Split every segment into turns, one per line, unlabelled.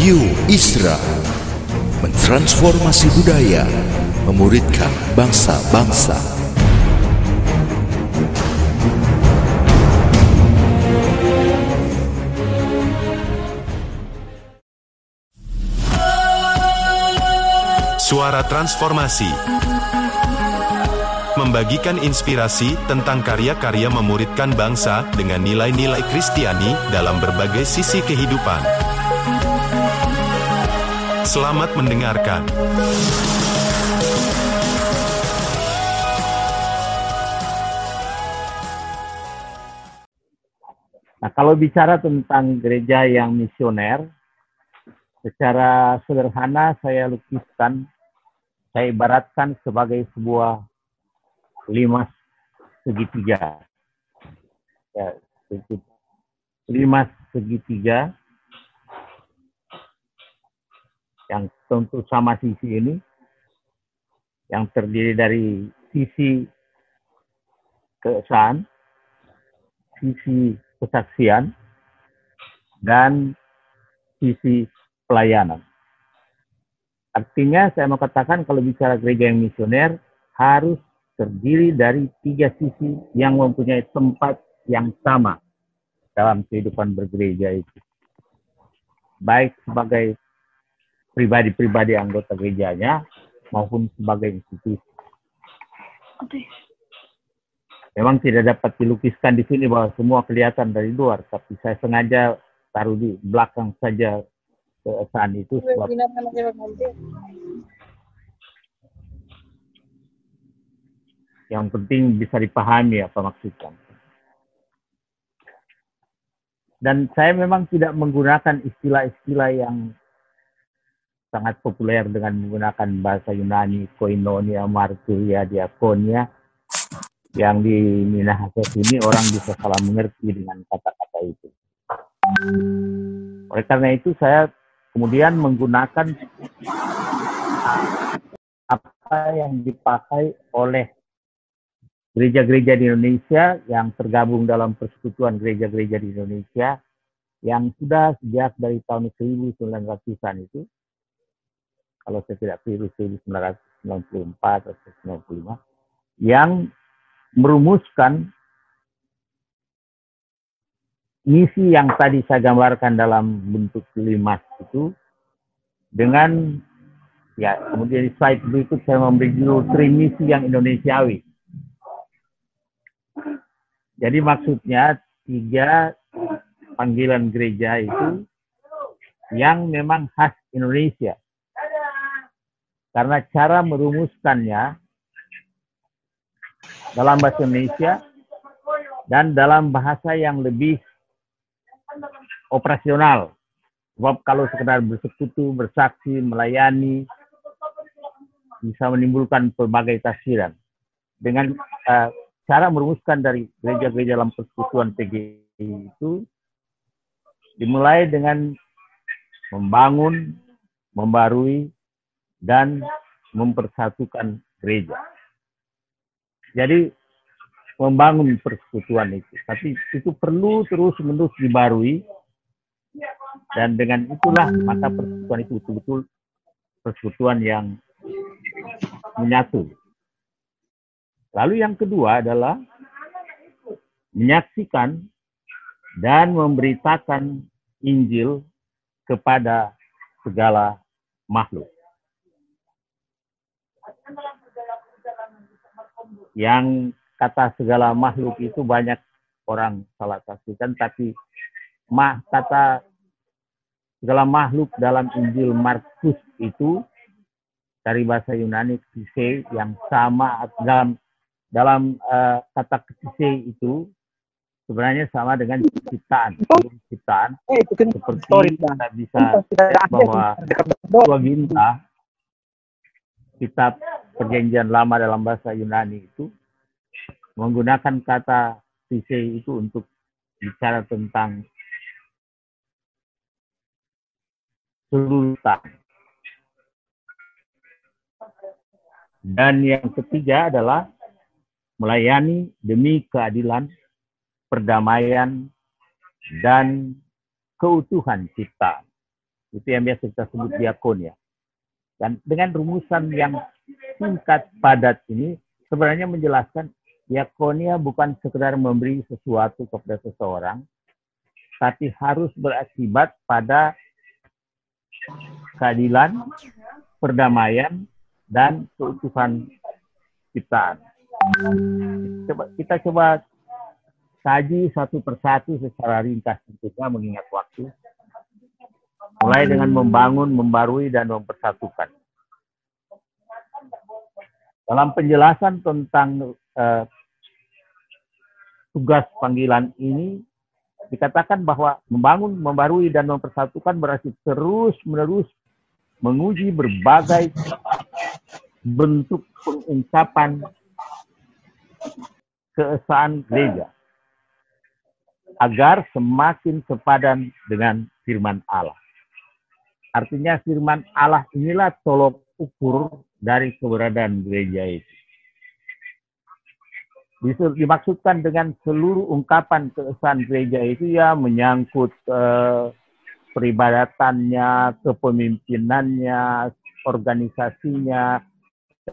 Radio Isra mentransformasi budaya, memuridkan bangsa-bangsa.
Suara Transformasi Membagikan inspirasi tentang karya-karya memuridkan bangsa dengan nilai-nilai Kristiani dalam berbagai sisi kehidupan. Selamat mendengarkan.
Nah, kalau bicara tentang gereja yang misioner, secara sederhana saya lukiskan, saya ibaratkan sebagai sebuah lima segitiga. Ya, lima segitiga yang tentu sama sisi ini, yang terdiri dari sisi keesaan, sisi kesaksian, dan sisi pelayanan. Artinya saya mau katakan kalau bicara gereja yang misioner harus terdiri dari tiga sisi yang mempunyai tempat yang sama dalam kehidupan bergereja itu. Baik sebagai pribadi-pribadi anggota gerejanya maupun sebagai institusi. Memang tidak dapat dilukiskan di sini bahwa semua kelihatan dari luar, tapi saya sengaja taruh di belakang saja keesaan itu sebab yang penting bisa dipahami apa maksudnya. Dan saya memang tidak menggunakan istilah-istilah yang sangat populer dengan menggunakan bahasa Yunani, koinonia, marturia, diakonia, yang di Minahasa ini orang bisa salah mengerti dengan kata-kata itu. Oleh karena itu saya kemudian menggunakan apa yang dipakai oleh gereja-gereja di Indonesia yang tergabung dalam persekutuan gereja-gereja di Indonesia yang sudah sejak dari tahun 1900-an itu kalau saya tidak keliru 1994 atau 1995 yang merumuskan misi yang tadi saya gambarkan dalam bentuk limas itu dengan ya kemudian di slide berikut saya memberi judul trimisi yang Indonesiawi. Jadi maksudnya tiga panggilan gereja itu yang memang khas Indonesia. Karena cara merumuskannya dalam bahasa Indonesia dan dalam bahasa yang lebih operasional. Sebab kalau sekedar bersekutu, bersaksi, melayani, bisa menimbulkan berbagai tafsiran. Dengan uh, cara merumuskan dari gereja-gereja dalam persekutuan PGI itu, dimulai dengan membangun, membarui, dan mempersatukan gereja. Jadi membangun persekutuan itu. Tapi itu perlu terus-menerus dibarui dan dengan itulah maka persekutuan itu betul-betul persekutuan yang menyatu. Lalu yang kedua adalah menyaksikan dan memberitakan Injil kepada segala makhluk. Yang kata segala makhluk itu banyak orang salah tafsirkan, tapi mah kata segala makhluk dalam Injil Markus itu dari bahasa Yunani kise yang sama dalam dalam uh, kata kise itu sebenarnya sama dengan ciptaan. Ciptaan seperti kita bisa bahwa Ginta kitab perjanjian lama dalam bahasa Yunani itu menggunakan kata kise itu untuk bicara tentang sultan. Dan yang ketiga adalah melayani demi keadilan, perdamaian, dan keutuhan cipta. Itu yang biasa kita sebut diakonia. Dan dengan rumusan yang singkat padat ini sebenarnya menjelaskan diakonia bukan sekedar memberi sesuatu kepada seseorang, tapi harus berakibat pada keadilan, perdamaian, dan keutuhan ciptaan. Coba, kita coba kaji satu persatu secara ringkas tentunya mengingat waktu. Mulai dengan membangun, membarui, dan mempersatukan. Dalam penjelasan tentang uh, tugas panggilan ini, dikatakan bahwa membangun, membarui, dan mempersatukan berarti terus-menerus menguji berbagai bentuk pengungkapan keesaan gereja agar semakin sepadan dengan firman Allah. Artinya firman Allah inilah tolok ukur dari keberadaan gereja itu dimaksudkan dengan seluruh ungkapan keesan gereja itu ya menyangkut eh, peribadatannya, kepemimpinannya, organisasinya,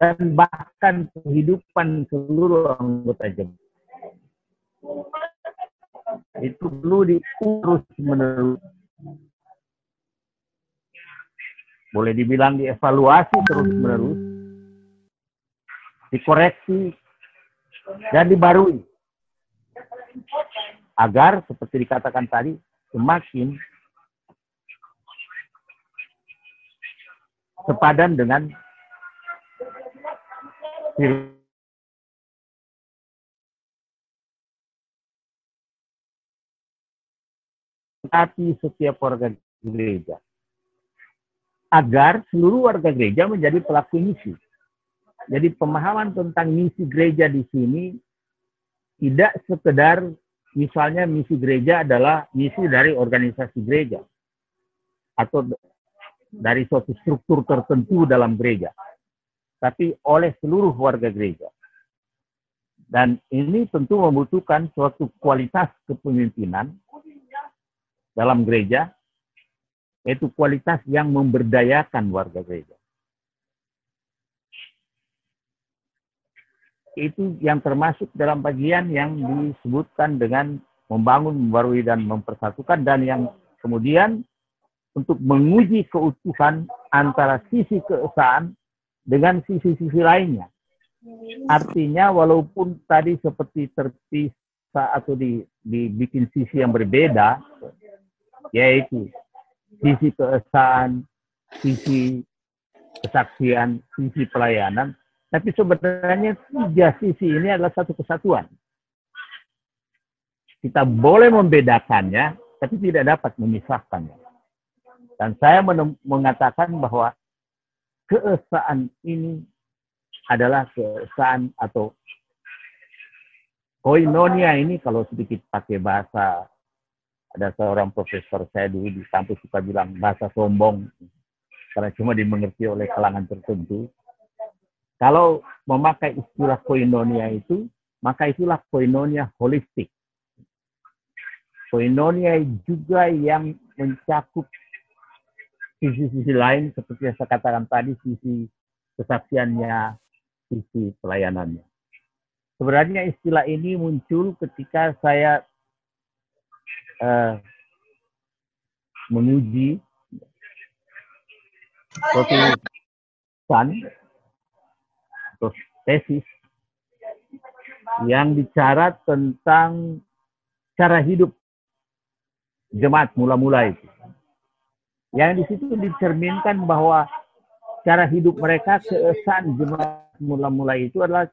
dan bahkan kehidupan seluruh anggota jemaat. Itu perlu diurus menerus. Boleh dibilang dievaluasi terus menerus, dikoreksi. Dan dibarui. Agar seperti dikatakan tadi semakin sepadan dengan hati setiap warga gereja agar seluruh warga gereja menjadi pelaku misi jadi pemahaman tentang misi gereja di sini tidak sekedar misalnya misi gereja adalah misi dari organisasi gereja atau dari suatu struktur tertentu dalam gereja, tapi oleh seluruh warga gereja. Dan ini tentu membutuhkan suatu kualitas kepemimpinan dalam gereja, yaitu kualitas yang memberdayakan warga gereja. itu yang termasuk dalam bagian yang disebutkan dengan membangun, membarui, dan mempersatukan, dan yang kemudian untuk menguji keutuhan antara sisi keesaan dengan sisi-sisi lainnya. Artinya walaupun tadi seperti terpisah atau di, dibikin sisi yang berbeda, yaitu sisi keesaan, sisi kesaksian, sisi pelayanan, tapi sebenarnya tiga sisi ini adalah satu kesatuan. Kita boleh membedakannya, tapi tidak dapat memisahkannya. Dan saya mengatakan bahwa keesaan ini adalah keesaan atau koinonia ini kalau sedikit pakai bahasa ada seorang profesor saya dulu di kampus suka bilang bahasa sombong karena cuma dimengerti oleh kalangan tertentu kalau memakai istilah koinonia itu, maka itulah koinonia holistik. Koinonia juga yang mencakup sisi-sisi lain seperti yang saya katakan tadi, sisi kesaksiannya, sisi pelayanannya. Sebenarnya istilah ini muncul ketika saya uh, menguji suatu atau tesis yang bicara tentang cara hidup jemaat mula-mula itu. Yang di situ dicerminkan bahwa cara hidup mereka keesan jemaat mula-mula itu adalah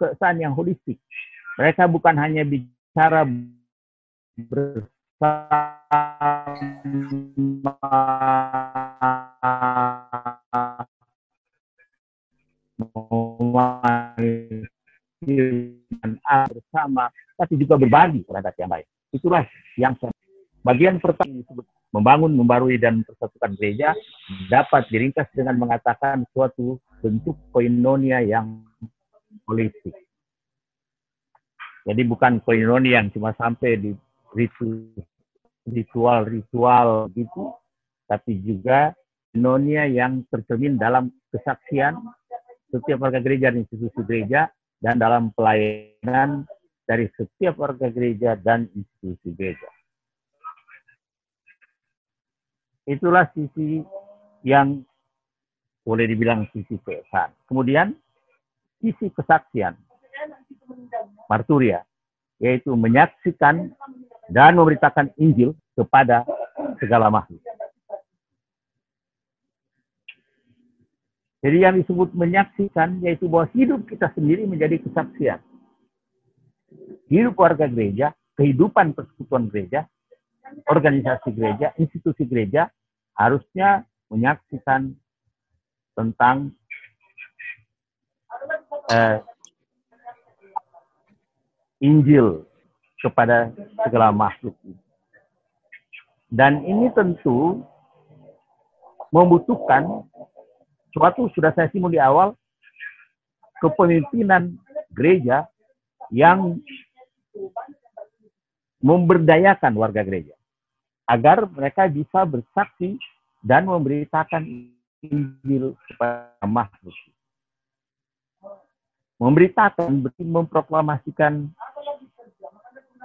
keesan yang holistik. Mereka bukan hanya bicara bersama bersama, tapi juga berbagi terhadap yang lain. Itulah yang bagian pertama disebut membangun, membarui, dan persatukan gereja dapat diringkas dengan mengatakan suatu bentuk koinonia yang politik. Jadi bukan koinonia yang cuma sampai di ritual-ritual gitu, tapi juga nonia yang tercermin dalam kesaksian setiap warga gereja dan institusi gereja dan dalam pelayanan dari setiap warga gereja dan institusi gereja. Itulah sisi yang boleh dibilang sisi kesan. Kemudian sisi kesaksian, marturia, yaitu menyaksikan dan memberitakan Injil kepada segala makhluk. Jadi yang disebut menyaksikan yaitu bahwa hidup kita sendiri menjadi kesaksian. Hidup warga gereja, kehidupan persekutuan gereja, organisasi gereja, institusi gereja harusnya menyaksikan tentang eh, Injil kepada segala makhluk. Dan ini tentu membutuhkan suatu sudah saya singgung di awal kepemimpinan gereja yang memberdayakan warga gereja agar mereka bisa bersaksi dan memberitakan Injil kepada makhluk. Memberitakan berarti memproklamasikan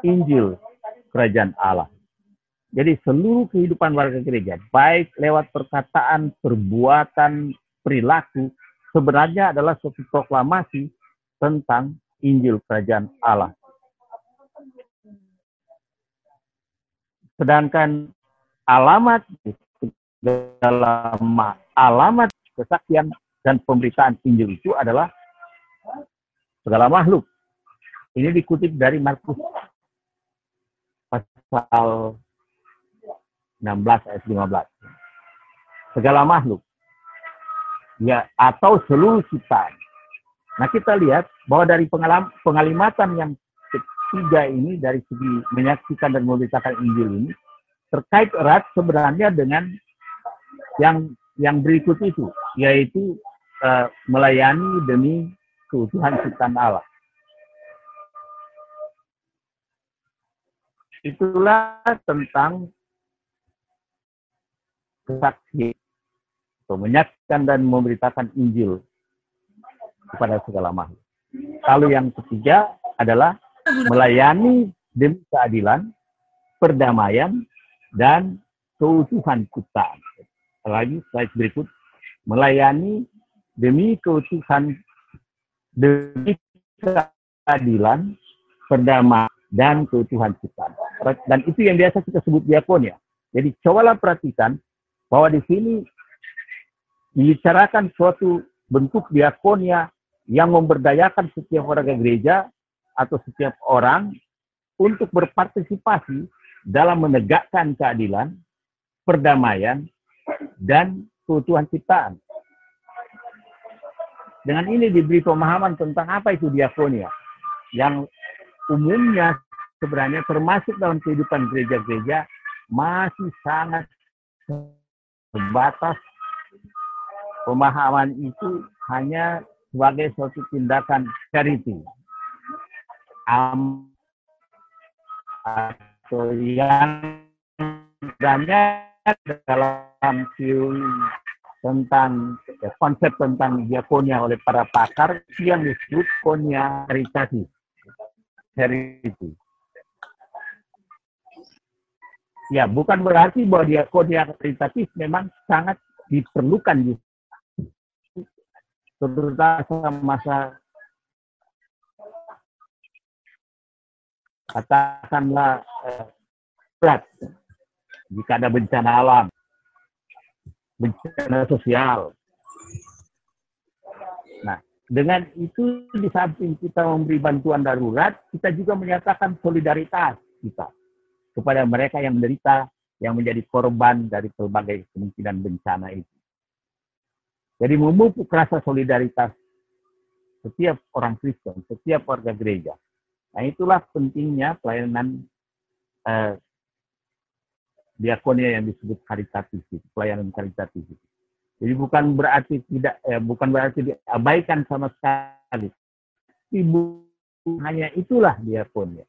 Injil kerajaan Allah. Jadi seluruh kehidupan warga gereja, baik lewat perkataan, perbuatan, perilaku sebenarnya adalah suatu proklamasi tentang Injil Kerajaan Allah. Sedangkan alamat dalam alamat kesaksian dan pemberitaan Injil itu adalah segala makhluk. Ini dikutip dari Markus pasal 16 ayat 15. Segala makhluk ya atau seluruh ciptaan. Nah kita lihat bahwa dari pengalam, pengalimatan yang ketiga ini dari segi menyaksikan dan memberitakan Injil ini terkait erat sebenarnya dengan yang yang berikut itu yaitu uh, melayani demi keutuhan ciptaan Allah. Itulah tentang kesaksian atau menyaksikan dan memberitakan Injil kepada segala makhluk. Lalu yang ketiga adalah melayani demi keadilan, perdamaian, dan keutuhan ciptaan. Lagi slide berikut, melayani demi keutuhan, demi keadilan, perdamaian, dan keutuhan ciptaan. Dan itu yang biasa kita sebut diakonia. Jadi cobalah perhatikan bahwa di sini dibicarakan suatu bentuk diakonia yang memberdayakan setiap warga gereja atau setiap orang untuk berpartisipasi dalam menegakkan keadilan, perdamaian, dan keutuhan ciptaan. Dengan ini diberi pemahaman tentang apa itu diakonia, yang umumnya sebenarnya termasuk dalam kehidupan gereja-gereja masih sangat terbatas pemahaman itu hanya sebagai suatu tindakan charity. Um, atau yang banyak dalam teori tentang konsep tentang diakonia oleh para pakar yang disebut konia karitatif. Charity. Ya, bukan berarti bahwa diakonia karitatif memang sangat diperlukan di terutama masa katakanlah eh, jika ada bencana alam, bencana sosial. Nah, dengan itu di samping kita memberi bantuan darurat, kita juga menyatakan solidaritas kita kepada mereka yang menderita, yang menjadi korban dari berbagai kemungkinan bencana itu. Jadi memupuk rasa solidaritas setiap orang Kristen, setiap warga gereja. Nah itulah pentingnya pelayanan eh, diakonia yang disebut karitatif, pelayanan karitatif. Jadi bukan berarti tidak, eh, bukan berarti diabaikan sama sekali. Ibu hanya itulah diakonia.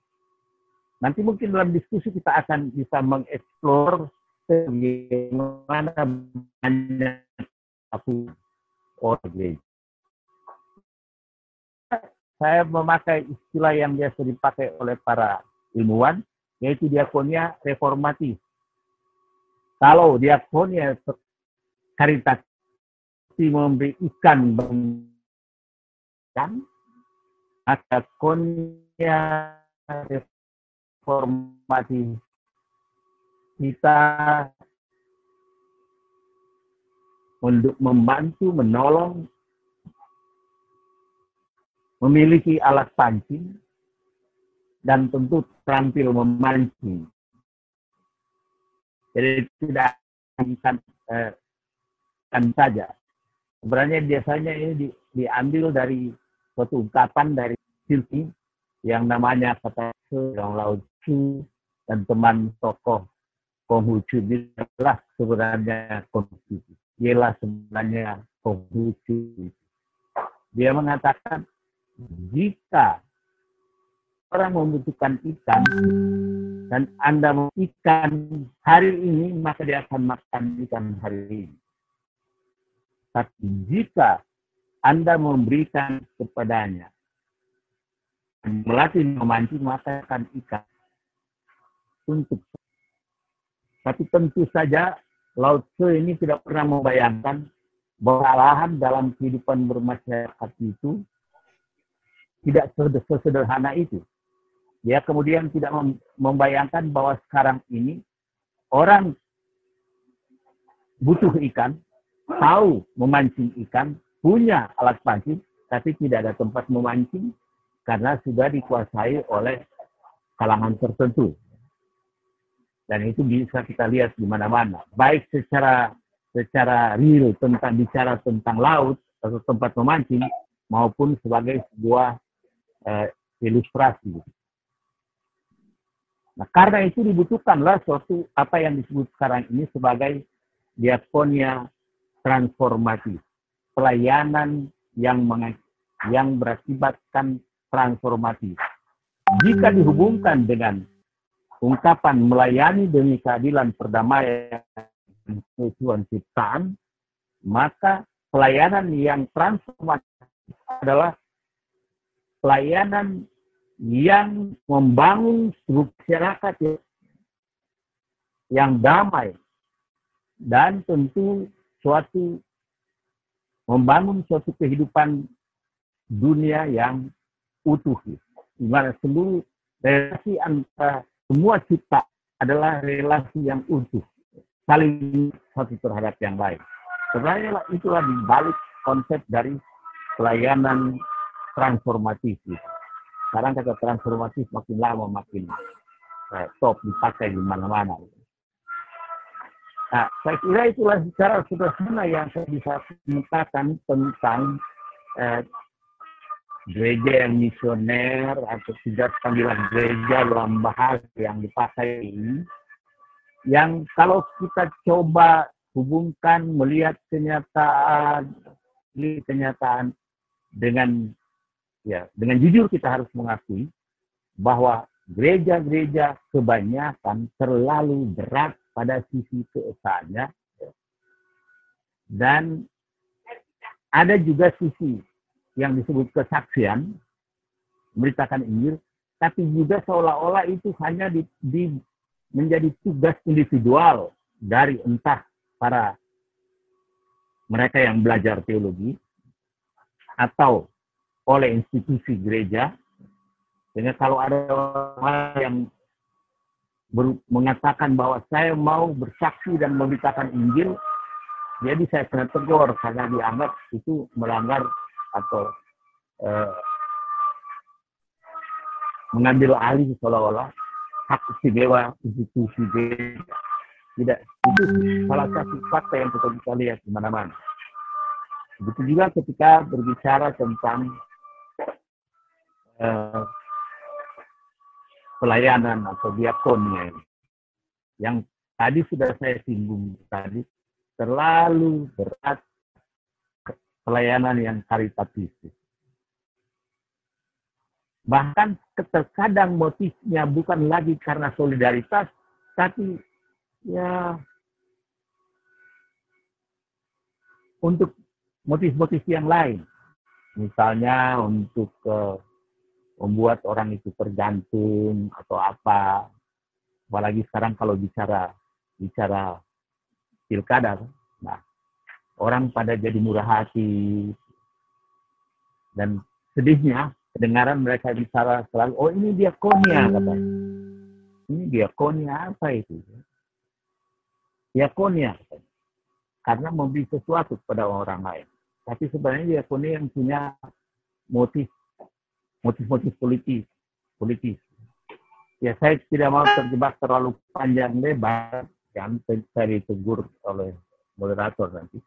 Nanti mungkin dalam diskusi kita akan bisa mengeksplor bagaimana banyak aku orang gereja. Saya memakai istilah yang biasa dipakai oleh para ilmuwan, yaitu diakonia reformatif. Kalau diakonia karitatif memberi ikan kan maka konia kita untuk membantu, menolong, memiliki alat pancing, dan tentu terampil memancing. Jadi tidak kan, eh, kan saja. Sebenarnya biasanya ini di, diambil dari suatu ungkapan dari Silvi yang namanya kata yang Lao dan teman tokoh Konghucu adalah sebenarnya Konghucu. Ialah sebenarnya Konghucu. Dia mengatakan, jika orang membutuhkan ikan, dan Anda mau ikan hari ini, maka dia akan makan ikan hari ini. Tapi jika Anda memberikan kepadanya, melatih memancing, maka akan ikan untuk tapi tentu saja Lao Tzu ini tidak pernah membayangkan bahwa lahan dalam kehidupan bermasyarakat itu tidak sesederhana itu. Dia kemudian tidak membayangkan bahwa sekarang ini orang butuh ikan, tahu memancing ikan, punya alat pancing, tapi tidak ada tempat memancing karena sudah dikuasai oleh kalangan tertentu. Dan itu bisa kita lihat di mana-mana. Baik secara secara real tentang bicara tentang laut atau tempat memancing maupun sebagai sebuah uh, ilustrasi. Nah, karena itu dibutuhkanlah suatu apa yang disebut sekarang ini sebagai diakonia transformatif, pelayanan yang yang berakibatkan transformatif. Jika dihubungkan dengan ungkapan melayani demi keadilan perdamaian tujuan ciptaan, maka pelayanan yang transformatif adalah pelayanan yang membangun masyarakat yang damai dan tentu suatu membangun suatu kehidupan dunia yang utuh di mana seluruh relasi antara semua cipta adalah relasi yang utuh, saling satu terhadap yang lain. Sebenarnya itulah di balik konsep dari pelayanan transformatif. Sekarang kata transformatif makin lama makin eh, top dipakai di mana-mana. Nah, saya kira itulah secara sederhana yang saya bisa mengatakan tentang eh, gereja yang misioner atau tidak panggilan gereja dalam bahasa yang dipakai ini yang kalau kita coba hubungkan melihat kenyataan ini kenyataan dengan ya dengan jujur kita harus mengakui bahwa gereja-gereja kebanyakan terlalu berat pada sisi keesaannya. Dan ada juga sisi yang disebut kesaksian, memberitakan Injil, tapi juga seolah-olah itu hanya di, di, menjadi tugas individual dari entah para mereka yang belajar teologi atau oleh institusi gereja. Sehingga kalau ada orang yang ber, mengatakan bahwa saya mau bersaksi dan memberitakan Injil, jadi saya kena tegur karena dianggap itu melanggar atau eh, mengambil alih seolah-olah hak istimewa institusi tidak itu salah satu fakta yang kita bisa lihat di mana-mana. Begitu juga ketika berbicara tentang eh, pelayanan atau diakonnya. Yang tadi sudah saya singgung tadi, terlalu berat pelayanan yang karitatif. Bahkan terkadang motifnya bukan lagi karena solidaritas, tapi ya untuk motif-motif yang lain. Misalnya untuk uh, membuat orang itu tergantung atau apa. Apalagi sekarang kalau bicara bicara pilkada, orang pada jadi murah hati. Dan sedihnya kedengaran mereka bicara selalu oh ini dia konia katanya. Ini dia konia apa itu? Diakonia katanya. Karena memberi sesuatu kepada orang lain. Tapi sebenarnya diakonia yang punya motif motif-motif politis politis. Ya saya tidak mau terjebak terlalu panjang lebar. Kan saya ditegur oleh moderator nanti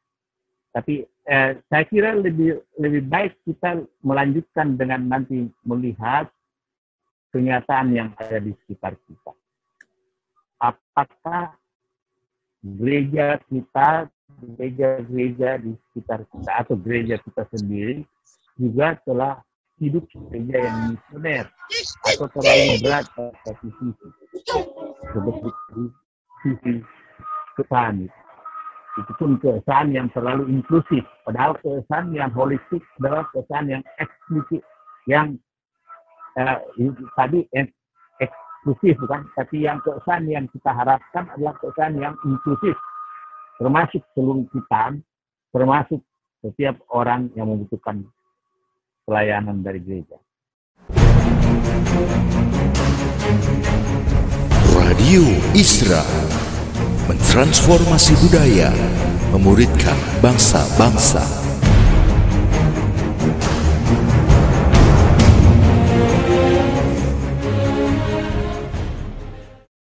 tapi eh, saya kira lebih lebih baik kita melanjutkan dengan nanti melihat kenyataan yang ada di sekitar kita. Apakah gereja kita, gereja-gereja di sekitar kita atau gereja kita sendiri juga telah hidup gereja yang misioner atau terlalu berat pada sisi sisi kesan itu pun kesan yang terlalu inklusif. Padahal kesan yang holistik adalah kesan yang eksklusif, yang uh, tadi eksklusif bukan, tapi yang kesan yang kita harapkan adalah kesan yang inklusif, termasuk seluruh kita, termasuk setiap orang yang membutuhkan pelayanan dari gereja.
Radio Isra mentransformasi budaya, memuridkan bangsa-bangsa.